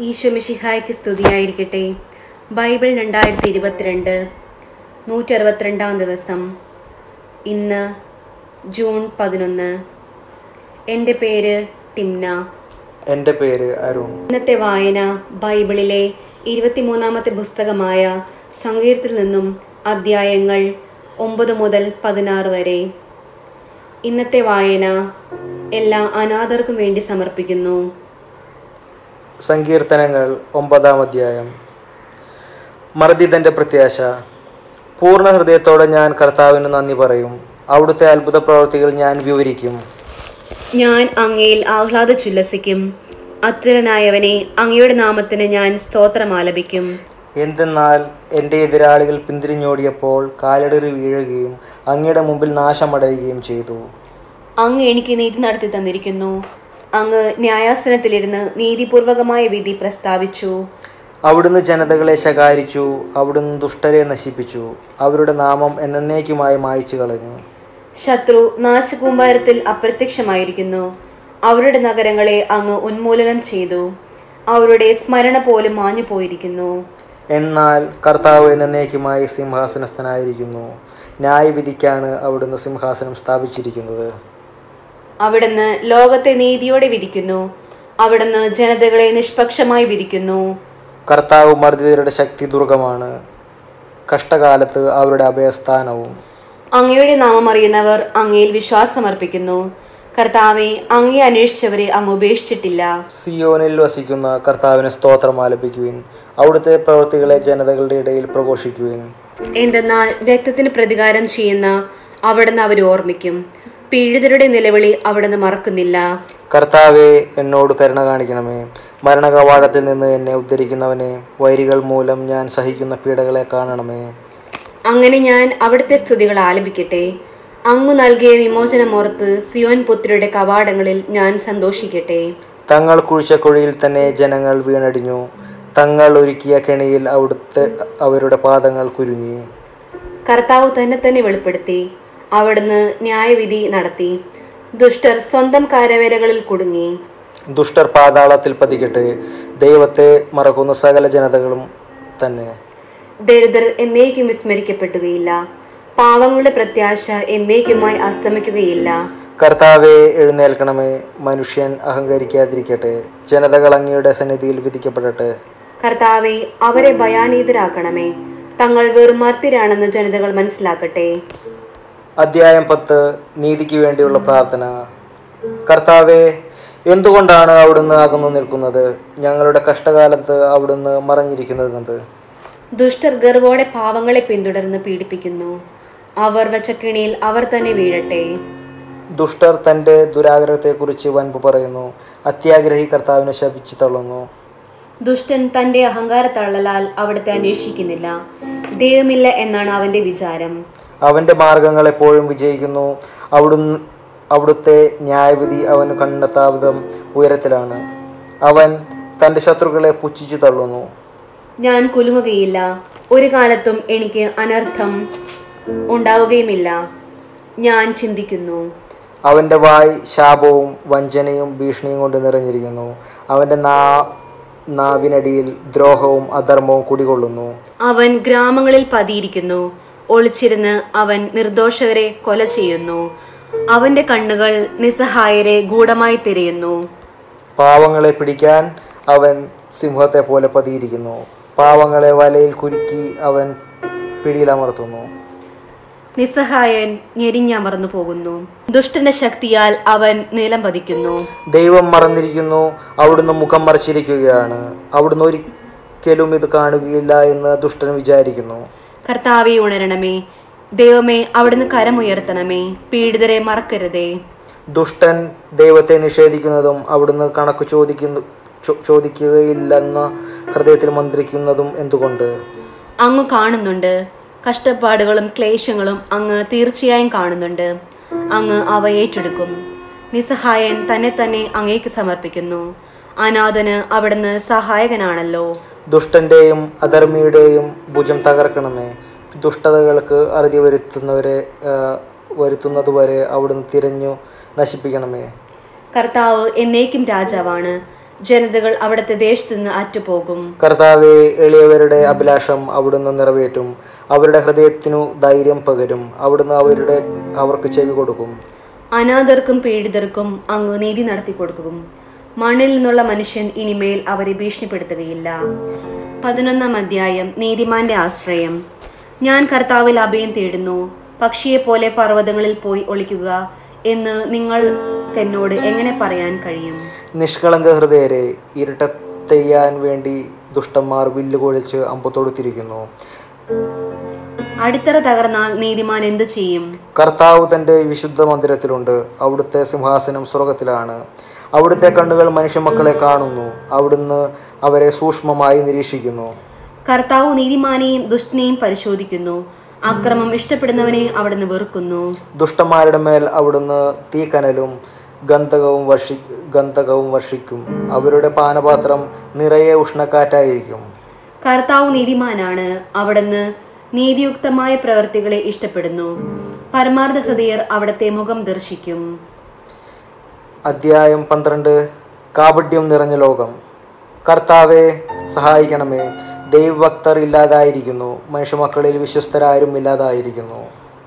ഈശോ മിശിഹായ്ക്ക് സ്തുതിയായിരിക്കട്ടെ. ബൈബിൾ രണ്ടായിരത്തി ഇരുപത്തിരണ്ട് നൂറ്റി അറുപത്തിരണ്ടാം ദിവസം. ഇന്ന് ജൂൺ പതിനൊന്ന്. എന്റെ പേര് ടിംന എന്റെ പേര് അരുൺ. ഇന്നത്തെ വായന ബൈബിളിലെ ഇരുപത്തിമൂന്നാമത്തെ പുസ്തകമായ സങ്കീർത്തിൽ നിന്നും അധ്യായങ്ങൾ ഒമ്പത് മുതൽ പതിനാറ് വരെ. ഇന്നത്തെ വായന എല്ലാ അനാഥർക്കും വേണ്ടി സമർപ്പിക്കുന്നു. സങ്കീർത്തനങ്ങൾ ഒമ്പതാം അധ്യായം. മർദ്ദിതന്റെ പ്രത്യാശ പൂർണ ഹൃദയത്തോടെ ഞാൻ കർത്താവിന് നന്ദി പറയും. അവിടുത്തെ അത്ഭുത പ്രവർത്തികൾ ഞാൻ വിവരിക്കും. ഞാൻ അങ്ങയിൽ ആഹ്ലാദിച്ചുല്ലസിക്കും അത്യുരനായവനെ അങ്ങയുടെ നാമത്തിന് ഞാൻ സ്തോത്രം ആലപിക്കും. എന്തെന്നാൽ എന്റെ എതിരാളികൾ പിന്തിരിഞ്ഞോടിയപ്പോൾ കാലിടറി വീഴുകയും അങ്ങയുടെ മുമ്പിൽ നാശമടയുകയും ചെയ്തു. അങ്ങ് എനിക്ക് നീതി നടത്തി തന്നിരിക്കുന്നു. അങ്ങ് ന്യായാസനത്തിലിരുന്ന് നീതിപൂർവകമായ വിധി പ്രസ്താവിച്ചു. അവിടുന്ന് ജനതകളെ ശകാരിച്ചു അവിടുന്ന് ദുഷ്ടരെ നശിപ്പിച്ചു അവരുടെ നാമം എന്നേക്കുമായി മായച്ചു കളഞ്ഞു. ശത്രു നാശകൂമ്പാരത്തിൽ അപ്രത്യക്ഷമായിരിക്കുന്നു. അവരുടെ നഗരങ്ങളെ അങ്ങ് ഉന്മൂലനം ചെയ്തു. അവരുടെ സ്മരണ പോലും മാഞ്ഞു പോയിരിക്കുന്നു എന്നാൽ കർത്താവ് എന്നേക്കുമായി സിംഹാസനസ്ഥനായിരിക്കുന്നു. ന്യായവിധിക്കാണ് അവിടുന്ന് സിംഹാസനം സ്ഥാപിച്ചിരിക്കുന്നത്. അവിടുന്ന് ലോകത്തെ നീതിയോടെ വിധിക്കുന്നു. അവിടുന്ന് ജനതകളെ നിഷ്പക്ഷമായി വിധിക്കുന്നു. കർത്താവ് മർദ്ദിതരുടെ ശക്തി ദുർഗമാണ്. കഷ്ടകാലത്ത് അവരുടെ അഭയസ്ഥാനവും. അങ്ങയുടെ നാമം അറിയുന്നവർ അങ്ങയിൽ വിശ്വാസമർപ്പിക്കുന്നു. കർത്താവെ അങ്ങേ അന്വേഷിച്ചവരെ അങ്ങ് ഉപേക്ഷിച്ചിട്ടില്ല. സിയോനിൽ വസിക്കുന്ന കർത്താവിനെ സ്തോത്രം ആലപിക്കുവിൻ. അവിടുത്തെ പ്രവൃത്തികളെ ജനതകളുടെ ഇടയിൽ പ്രഘോഷിക്കുവിൻ. എന്തെന്നാൽ രക്തത്തിന് പ്രതികാരം ചെയ്യുന്ന അവിടുന്ന് അവർ ഓർമ്മിക്കും. പീഡിതരുടെ നിലവിളി അവിടുന്ന് മറക്കുന്നില്ല. കർത്താവെ എന്നോട് കരുണ കാണിക്കണമേ. മരണകവാടത്തിൽ നിന്ന് എന്നെ ഉദ്ധരിക്കുന്നവനെ വൈരികൾ മൂലം ഞാൻ സഹിക്കുന്ന പീഡകളെ കാണണമേ. അങ്ങനെ ഞാൻ അവിടുത്തെ സ്തുതികൾ ആലപിക്കട്ടെ. അങ്ങ് നൽകിയ വിമോചനമോർത്ത് സിയോൻ പുത്രിയുടെ കവാടങ്ങളിൽ ഞാൻ സന്തോഷിക്കട്ടെ. തങ്ങൾ കുഴിച്ച കുഴിയിൽ തന്നെ ജനങ്ങൾ വീണടിഞ്ഞു. തങ്ങൾ ഒരുക്കിയ കെണിയിൽ അവിടുത്തെ അവരുടെ പാദങ്ങൾ കുരുങ്ങി. കർത്താവ് തന്നെ തന്നെ വെളിപ്പെടുത്തി. അവിടുന്ന് ന്യായവിധി നടത്തി. ദുഷ്ടർ സ്വന്തം കാരവേലകളിൽ കുടുങ്ങി. ദുഷ്ടർ പാതാളത്തിൽ പതികെട്ട് ദൈവത്തെ മറക്കുന്ന സകല ജനതകളും തന്നെ. ദരിദ്രർ എന്നേക്കും വിസ്മരിക്കപ്പെടുകയില്ല പാവങ്ങളുടെ പ്രത്യാശ എന്നേക്കുമായി അസ്തമിക്കുകയില്ല. കർത്താവെ എഴുന്നേൽക്കണമേ. മനുഷ്യൻ അഹങ്കരിക്കാതിരിക്കട്ടെ. ജനതകൾ അങ്ങയുടെ സന്നിധിയിൽ വിധിക്കപ്പെടട്ടെ. കർത്താവെ അവരെ ഭയാനീതരാക്കണമേ. തങ്ങൾ വെറും മർത്തിരാണെന്ന് ജനതകൾ മനസ്സിലാക്കട്ടെ. അധ്യായം പത്ത് നീതിക്ക് വേണ്ടിയുള്ള പ്രാർത്ഥന. കർത്താവെ എന്തുകൊണ്ടാണ് അവിടുന്ന് അകന്നു നിൽക്കുന്നത്? ഞങ്ങളുടെ കഷ്ടകാലത്ത് അവിടുന്ന് മറഞ്ഞിരിക്കുന്നത് ദുഷ്ടർ ഗർവോടെ പാവങ്ങളെ പിന്തുടർന്ന് പീഡിപ്പിക്കുന്നു. അവർ വെച്ച കിണിയിൽ അവർ തന്നെ വീഴട്ടെ. ദുഷ്ടർ തന്റെ ദുരാഗ്രഹത്തെക്കുറിച്ച് വൻപ് പറയുന്നു. അത്യാഗ്രഹി കർത്താവിനെ ശപിച്ചു തള്ളുന്നു. ദുഷ്ടൻ തന്റെ അഹങ്കാര തള്ളലാൽ അവിടുത്തെ അന്വേഷിക്കുന്നില്ല. ദൈവമില്ല എന്നാണ് അവന്റെ വിചാരം. അവന്റെ മാർഗങ്ങൾ എപ്പോഴും വിജയിക്കുന്നു. അവിടുന്ന് അവിടുത്തെ ന്യായവിധി അവന് കണ്ടെത്താവിധം ഉയരത്തിലാണ്. അവൻ തന്റെ ശത്രുക്കളെ പുച്ഛിച്ചു തള്ളുന്നു. ഞാൻ കുലുങ്ങുകയില്ല. ഒരു കാലത്തും എനിക്ക് അനർത്ഥം ഉണ്ടാവുകയുമില്ല. ഞാൻ ചിന്തിക്കുന്നു. അവന്റെ വായ് ശാപവും വഞ്ചനയും ഭീഷണിയും കൊണ്ട് നിറഞ്ഞിരിക്കുന്നു. അവന്റെ നാ നാവിനടിയിൽ ദ്രോഹവും അധർമ്മവും കുടികൊള്ളുന്നു. അവൻ ഗ്രാമങ്ങളിൽ പതിയിരിക്കുന്നു. ഒളിച്ചിരുന്ന് അവൻ നിർദോഷകരെ കൊല ചെയ്യുന്നു. അവന്റെ കണ്ണുകൾ നിസ്സഹായരെ ഗൂഢമായി തിരയുന്നു. പാവങ്ങളെ പിടിക്കാൻ അവൻ സിംഹത്തെ പോലെ പതിയിരിക്കുന്നു. പാവങ്ങളെ വലയിൽ കുരുക്കി അവൻ പിടിയിലമർത്തുന്നു നിസ്സഹായൻ ഞെരിഞ്ഞമർന്നു പോകുന്നു. ദുഷ്ടന്റെ ശക്തിയാൽ അവൻ നിലം പതിക്കുന്നു. ദൈവം മറന്നിരിക്കുന്നു. അവിടുന്ന് മുഖം മറച്ചിരിക്കുകയാണ്. അവിടുന്ന് ഒരിക്കലും ഇത് കാണുകയില്ല എന്ന് ദുഷ്ടൻ വിചാരിക്കുന്നു. കർത്താവെ ഉണരണമേ. ദൈവമേ അവിടുന്ന് കരമുയർത്തണമേ പീഡിതരെ മറക്കരുതേ. ദുഷ്ടൻ ദൈവത്തെ നിഷേധിക്കുന്നതും അവിടുന്ന് കണക്ക് ചോദിക്കുന്നു ചോദിക്കുകയില്ലെന്ന ഹൃദയത്തിൽ മന്ത്രിക്കുന്നതും എന്തുകൊണ്ട്? അങ്ങ് കാണുന്നുണ്ട്. കഷ്ടപ്പാടുകളും ക്ലേശങ്ങളും അങ്ങ് തീർച്ചയായും കാണുന്നുണ്ട്. അങ്ങ് അവ ഏറ്റെടുക്കും. നിസ്സഹായൻ തന്നെ തന്നെ അങ്ങേക്ക് സമർപ്പിക്കുന്നു. അനാഥന് അവിടുന്ന് സഹായകനാണല്ലോ. ദുഷ്ടന്റെയും അധർമ്മിയുടെയും ഭുജം തകർക്കണമേ ദുഷ്ടതകൾക്ക് അറുതി വരുത്തുന്നവരെ വരുത്തുന്നതുവരെ അവിടുന്ന് തിരഞ്ഞു നശിപ്പിക്കണമേ. കർത്താവ് എന്നേക്കും രാജാവാണ്. ജനതകൾ അവിടുത്തെ ദേശത്ത് നിന്ന് അറ്റുപോകും കർത്താവെ എളിയവരുടെ അഭിലാഷം അവിടുന്ന് നിറവേറ്റും. അവരുടെ ഹൃദയത്തിനു ധൈര്യം പകരും. അവിടുന്ന് അവരുടെ അവർക്ക് ചെവി കൊടുക്കും. അനാഥർക്കും പീഡിതർക്കും അങ്ങ് നീതി നടത്തി കൊടുക്കും മണ്ണിൽ നിന്നുള്ള മനുഷ്യൻ ഇനിമേൽ അവരെ ഭീഷണിപ്പെടുത്തുകയില്ല. പതിനൊന്നാം അധ്യായം നീതിമാന്റെ ആശ്രയം. ഞാൻ കർത്താവിൽ അഭയം തേടുന്നു. പക്ഷിയെ പോലെ പർവതങ്ങളിൽ പോയി ഒളിക്കുക എന്ന് നിങ്ങൾ എന്നോട് എങ്ങനെ പറയാൻ കഴിയും? നിഷ്കളങ്ക ഹൃദയരെ ഇരട്ടത്തെയ്യാൻ വേണ്ടി ദുഷ്ടന്മാർ വില്ലു കൊഴിച്ച് അമ്പത്തോടുത്തിരിക്കുന്നു അടിത്തറ തകർന്നാൽ നീതിമാൻ എന്തു ചെയ്യും? കർത്താവ് തന്റെ വിശുദ്ധ മന്ദിരത്തിലുണ്ട്. അവിടുത്തെ സിംഹാസനം സ്വർഗത്തിലാണ് അവിടുത്തെ കണ്ണുകൾ മനുഷ്യമക്കളെ കാണുന്നു. അവിടുന്ന് അവരെ സൂക്ഷ്മമായി നിരീക്ഷിക്കുന്നു. കർത്താവ് നീതിമാനെയും ദുഷ്ടനെയും പരിശോധിക്കുന്നു. അക്രമം ഇഷ്ടപ്പെടുന്നവനെ അവിടുന്ന് വെറുക്കുന്നു. ദുഷ്ടന്മാരുടെ മേൽ അവിടുന്ന് തീക്കനലും ഗന്ധകവും വർഷി ഗന്ധകവും വർഷിക്കും. അവരുടെ പാനപാത്രം നിറയെ ഉഷ്ണക്കാറ്റായിരിക്കും. കർത്താവ് നീതിമാനാണ്. അവിടുന്ന് നീതിയുക്തമായ പ്രവൃത്തികളെ ഇഷ്ടപ്പെടുന്നു. പരമാർത്ഥ ഹൃദയർ അവിടുത്തെ മുഖം ദർശിക്കും. അധ്യായം പന്ത്രണ്ട്. കാപട്യം നിറഞ്ഞ ലോകം. കർത്താവെ സഹായിക്കണമേ. ദൈവഭക്തർ ഇല്ലാതായിരിക്കുന്നു. മനുഷ്യമക്കളിൽ വിശ്വസ്തരാരും ഇല്ലാതായിരിക്കുന്നു.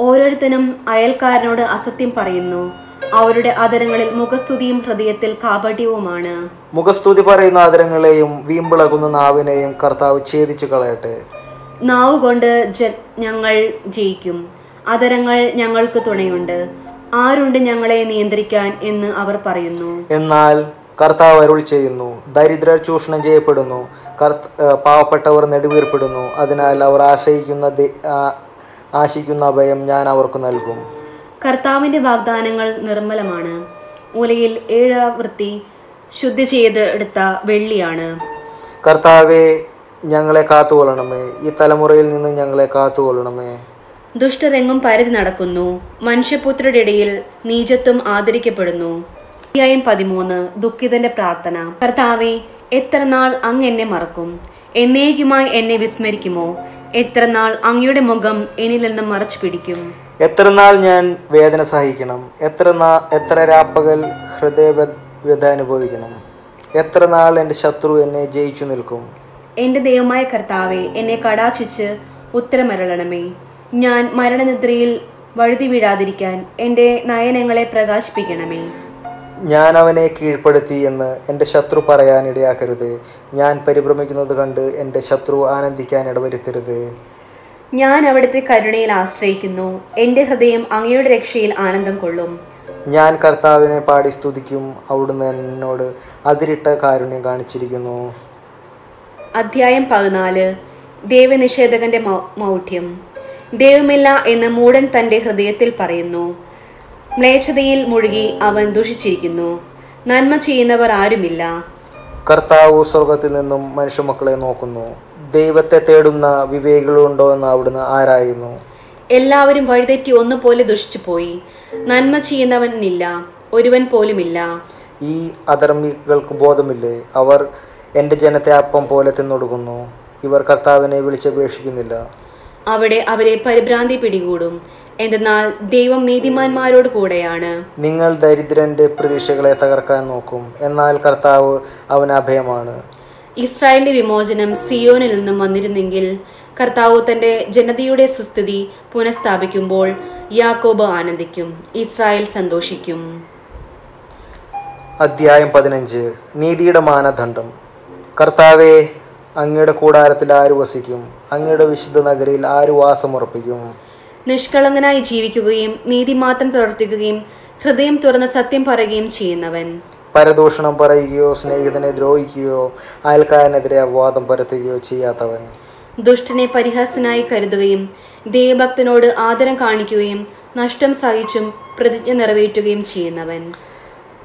ഓരോരുത്തനും അയൽക്കാരനോട് അസത്യം പറയുന്നു. അവരുടെ അതരങ്ങളിൽ മുഖസ്തുതിയും ഹൃദയത്തിൽ കാപട്യവുമാണ്. മുഖസ്തുതി പറയുന്ന ആദരങ്ങളെയും വീമ്പിളകുന്ന നാവിനെയും കർത്താവ് ഛേദിച്ചു കളയട്ടെ. നാവ് കൊണ്ട് ഞങ്ങൾ ജയിക്കും. അതരങ്ങൾ ഞങ്ങൾക്ക് തുണയുണ്ട്. ആരുണ്ട് ഞങ്ങളെ നിയന്ത്രിക്കാൻ എന്ന് അവർ പറയുന്നു. എന്നാൽ കർത്താവ് അരുൾ ചെയ്യുന്നു. ദരിദ്രർ ചൂഷണം ചെയ്യപ്പെടുന്നു. പാവപ്പെട്ടവർ നെടുവീർപ്പെടുന്നു. അതിനാൽ അവർ ആശയിക്കുന്ന ആശിക്കുന്ന അഭയം ഞാൻ അവർക്ക് നൽകും. കർത്താവിന്റെ വാഗ്ദാനങ്ങൾ നിർമ്മലമാണ്. മൂലയിൽ ഏഴാവൃത്തി ശുദ്ധി ചെയ്ത് എടുത്ത വെള്ളിയാണ്. കർത്താവെ ഞങ്ങളെ കാത്തുകൊള്ളണമേ. ഈ തലമുറയിൽ നിന്ന് ഞങ്ങളെ കാത്തുകൊള്ളണമേ. ദുഷ്ടരെങ്ങും പരതി നടക്കുന്നു. മനുഷ്യപുത്രരുടെ ഇടയിൽ നീചത്വം ആദരിക്കപ്പെടുന്നു. അധ്യായം പതിമൂന്ന്. ദുഃഖിതന്റെ പ്രാർത്ഥന. കർത്താവെ എത്ര നാൾ അങ്ങ് എന്നെ മറക്കും? എന്നേക്കുമായി എന്നെ വിസ്മരിക്കുമോ? എത്ര നാൾ അങ്ങയുടെ മുഖം എന്നിൽ നിന്ന് മറച്ചു പിടിക്കും? എത്ര നാൾ ഞാൻ വേദന സഹിക്കണം? എത്ര നാ എത്ര രാപ്പകൽ ഹൃദയവ്യത അനുഭവിക്കണം? എത്ര നാൾ എന്റെ ശത്രു എന്നെ ജയിച്ചു നിൽക്കും? എന്റെ ദൈവമായ കർത്താവെ എന്നെ കടാക്ഷിച്ച് ഉത്തരമരളണമേ. ഞാൻ മരണനിദ്രയിൽ വഴുതി വീഴാതിരിക്കാൻ എന്റെ നയനങ്ങളെ പ്രകാശിപ്പിക്കണമേ. ഞാൻ അവനെ കീഴ്പ്പെടുത്തി എന്ന് എന്റെ ശത്രു പറയാനിടയാക്കരുത് ഞാൻ പരിഭ്രമിക്കുന്നത് കണ്ട് എന്റെ ശത്രു ആനന്ദിക്കാൻ ഇടവരുത്തരുത്. ഞാൻ അവിടുത്തെ കരുണയിൽ ആശ്രയിക്കുന്നു. എന്റെ ഹൃദയം അങ്ങയുടെ രക്ഷയിൽ ആനന്ദം കൊള്ളും. ഞാൻ കർത്താവിനെ പാടി സ്തുതിക്കും. അവിടുന്ന് എന്നോട് അതിരിട്ട കാരുണ്യം കാണിച്ചിരിക്കുന്നു. അധ്യായം പതിനാല്. ദേവനിഷേധകന്റെ മൗഢ്യം. ദൈവമില്ല എന്ന് മൂടൻ തന്റെ ഹൃദയത്തിൽ പറയുന്നു. മ്ലേച്ഛതയിൽ മുഴുകി അവൻ ദുഷിച്ചിരിക്കുന്നു. നന്മ ചെയ്യുന്നവർ ആരുമില്ല. കർത്താവ് സ്വർഗത്തിൽ നിന്നും മനുഷ്യമക്കളെ നോക്കുന്നു. ദൈവത്തെ തേടുന്ന വിവേകികളുണ്ടോ എന്ന് അവിടുന്ന് ആരായുന്നു? എല്ലാവരും വഴിതെറ്റി ഒന്നുപോലെ ദുഷിച്ചു പോയി നന്മ ചെയ്യുന്നവനില്ല ഒരുവൻ പോലുമില്ല. ഈ അധർമ്മികൾക്ക് ബോധമില്ലേ? അവർ എന്റെ ജനത്തെ അപ്പം പോലെ തിന്നൊടുക്കുന്നു. ഇവർ കർത്താവിനെ വിളിച്ചപേക്ഷിക്കുന്നില്ല. അവിടെ അവരെ പരിഭ്രാന്തി പിടികൂടും. എന്തെന്നാൽ ദൈവം നീതിമാന്മാരോട് കൂടെയാണ്. നിങ്ങൾ ദരിദ്രന്റെ പ്രതീക്ഷകളെ തകർക്കാൻ നോക്കും. എന്നാൽ കർത്താവ് അവന് അഭയമാണ്. ഇസ്രായേലിന്റെ വിമോചനം സിയോനിൽ നിന്നും വന്നിരുന്നെങ്കിൽ കർത്താവ് തന്റെ ജനതയുടെ സുസ്ഥിതി പുനഃസ്ഥാപിക്കുമ്പോൾ യാക്കോബ് ആനന്ദിക്കും ഇസ്രായേൽ സന്തോഷിക്കും. അധ്യായം പതിനഞ്ച്. നീതിയുടെ മാനദണ്ഡം. കർത്താവെ അങ്ങയുടെ കൂടാരത്തിൽ ആര് വസിക്കും? അങ്ങയുടെ വിശുദ്ധ നഗരിയിൽ ആര് വാസമുറപ്പിക്കും നിഷ്കളങ്കനായി ജീവിക്കുകയും നീതി മാത്രം പ്രവർത്തിക്കുകയും ഹൃദയം തുറന്ന് സത്യം പറയുകയും ചെയ്യുന്നവൻ. പരദൂഷണം പറയുകയോ സ്നേഹിതനെ ദ്രോഹിക്കുകയോ അയൽക്കാരനെതിരെ അപവാദം പരത്തുകയോ ചെയ്യാത്തവൻ. ദുഷ്ടനെ പരിഹാസനായി കരുതുകയും ദൈവഭക്തനോട് ആദരം കാണിക്കുകയും നഷ്ടം സഹിച്ചും പ്രതിജ്ഞ നിറവേറ്റുകയും ചെയ്യുന്നവൻ.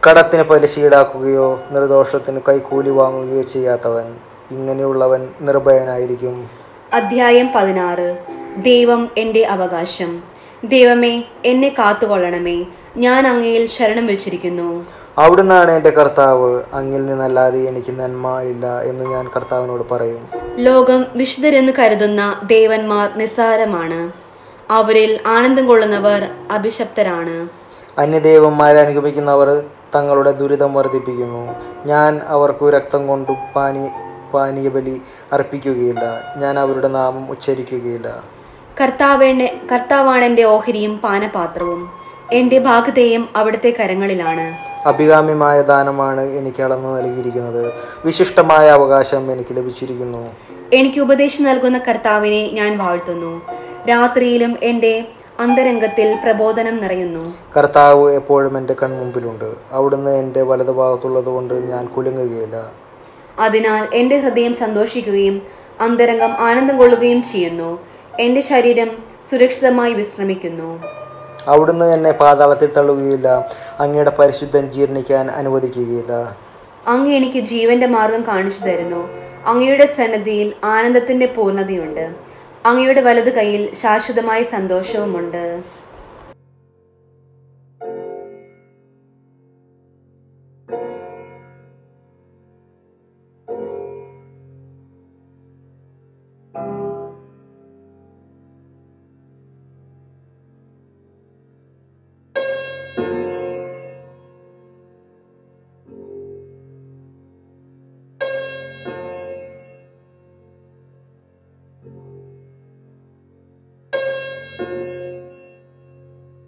കടത്തിന് പലിശ ഈടാക്കുകയോ നിർദോഷത്തിന് കൈക്കൂലി വാങ്ങുകയോ ചെയ്യാത്തവൻ. ഇങ്ങനെയുള്ളവൻ നിർഭയനായിരിക്കും. അധ്യായം പതിനാറ്. ദൈവം എന്റെ അവകാശം. ദൈവമേ എന്നെ കാത്തുകൊള്ളണമേ. ഞാൻ അങ്ങയിൽ ശരണം വെച്ചിരിക്കുന്നു. അവിടുന്നാണ് എന്റെ കർത്താവ്. അങ്ങിൽ നിന്നല്ലാതെ എനിക്ക് നന്മ ഇല്ല എന്ന് ഞാൻ കർത്താവിനോട് പറയും. ലോകം വിശുദ്ധരെന്ന് കരുതുന്ന ദേവന്മാർ നിസ്സാരമാണ്. അവരിൽ ആനന്ദം കൊള്ളുന്നവർ അഭിശപ്തരാണ്. അന്യദേവന്മാരെ അനുഗമിക്കുന്നവർ തങ്ങളുടെ ദുരിതം വർദ്ധിപ്പിക്കുന്നു. ഞാൻ അവർക്ക് രക്തം കൊണ്ടു പാനി പാനീയബലി അർപ്പിക്കുകയില്ല. ഞാൻ അവരുടെ നാമം ഉച്ചരിക്കുകയില്ല. കർത്താവേണ കർത്താവാണ് എന്റെ ഓഹരിയും പാനപാത്രവും. എന്റെ ഭാഗതയും അവിടുത്തെ കരങ്ങളിലാണ്. അഭികാമ്യമായ ദാനമാണ് എനിക്ക് അളന്നു നൽകിയിരിക്കുന്നത്. വിശിഷ്ടമായ അവകാശം എനിക്ക് ലഭിച്ചിരിക്കുന്നു. എനിക്ക് ഉപദേശം നൽകുന്ന കർത്താവിനെ ഞാൻ വാഴ്ത്തുന്നു. രാത്രിയിലും എന്റെ അന്തരംഗത്തിൽ പ്രബോധനം നിറയുന്നു. കർത്താവ് എപ്പോഴും എന്റെ കൺമുമ്പിലുണ്ട്. അവിടുന്ന് എന്റെ വലതുഭാഗത്തുള്ളത് കൊണ്ട് ഞാൻ കുലുങ്ങുകയില്ല. അതിനാൽ എന്റെ ഹൃദയം സന്തോഷിക്കുകയും അന്തരംഗം ആനന്ദം കൊള്ളുകയും ചെയ്യുന്നു. എന്റെ ശരീരം സുരക്ഷിതമായി വിശ്രമിക്കുന്നു. അവിടുന്ന് എന്നെ പാതാളത്തിൽ തള്ളുകയില്ല. അങ്ങയുടെ പരിശുദ്ധൻ ജീർണിക്കാൻ അനുവദിക്കുകയില്ല. അങ്ങ് എനിക്ക് ജീവന്റെ മാർഗം കാണിച്ചു തരുന്നു. അങ്ങയുടെ സന്നദ്ധിയിൽ ആനന്ദത്തിന്റെ പൂർണതയുണ്ട്. അങ്ങയുടെ വലതു കൈയിൽ ശാശ്വതമായ സന്തോഷവുമുണ്ട്.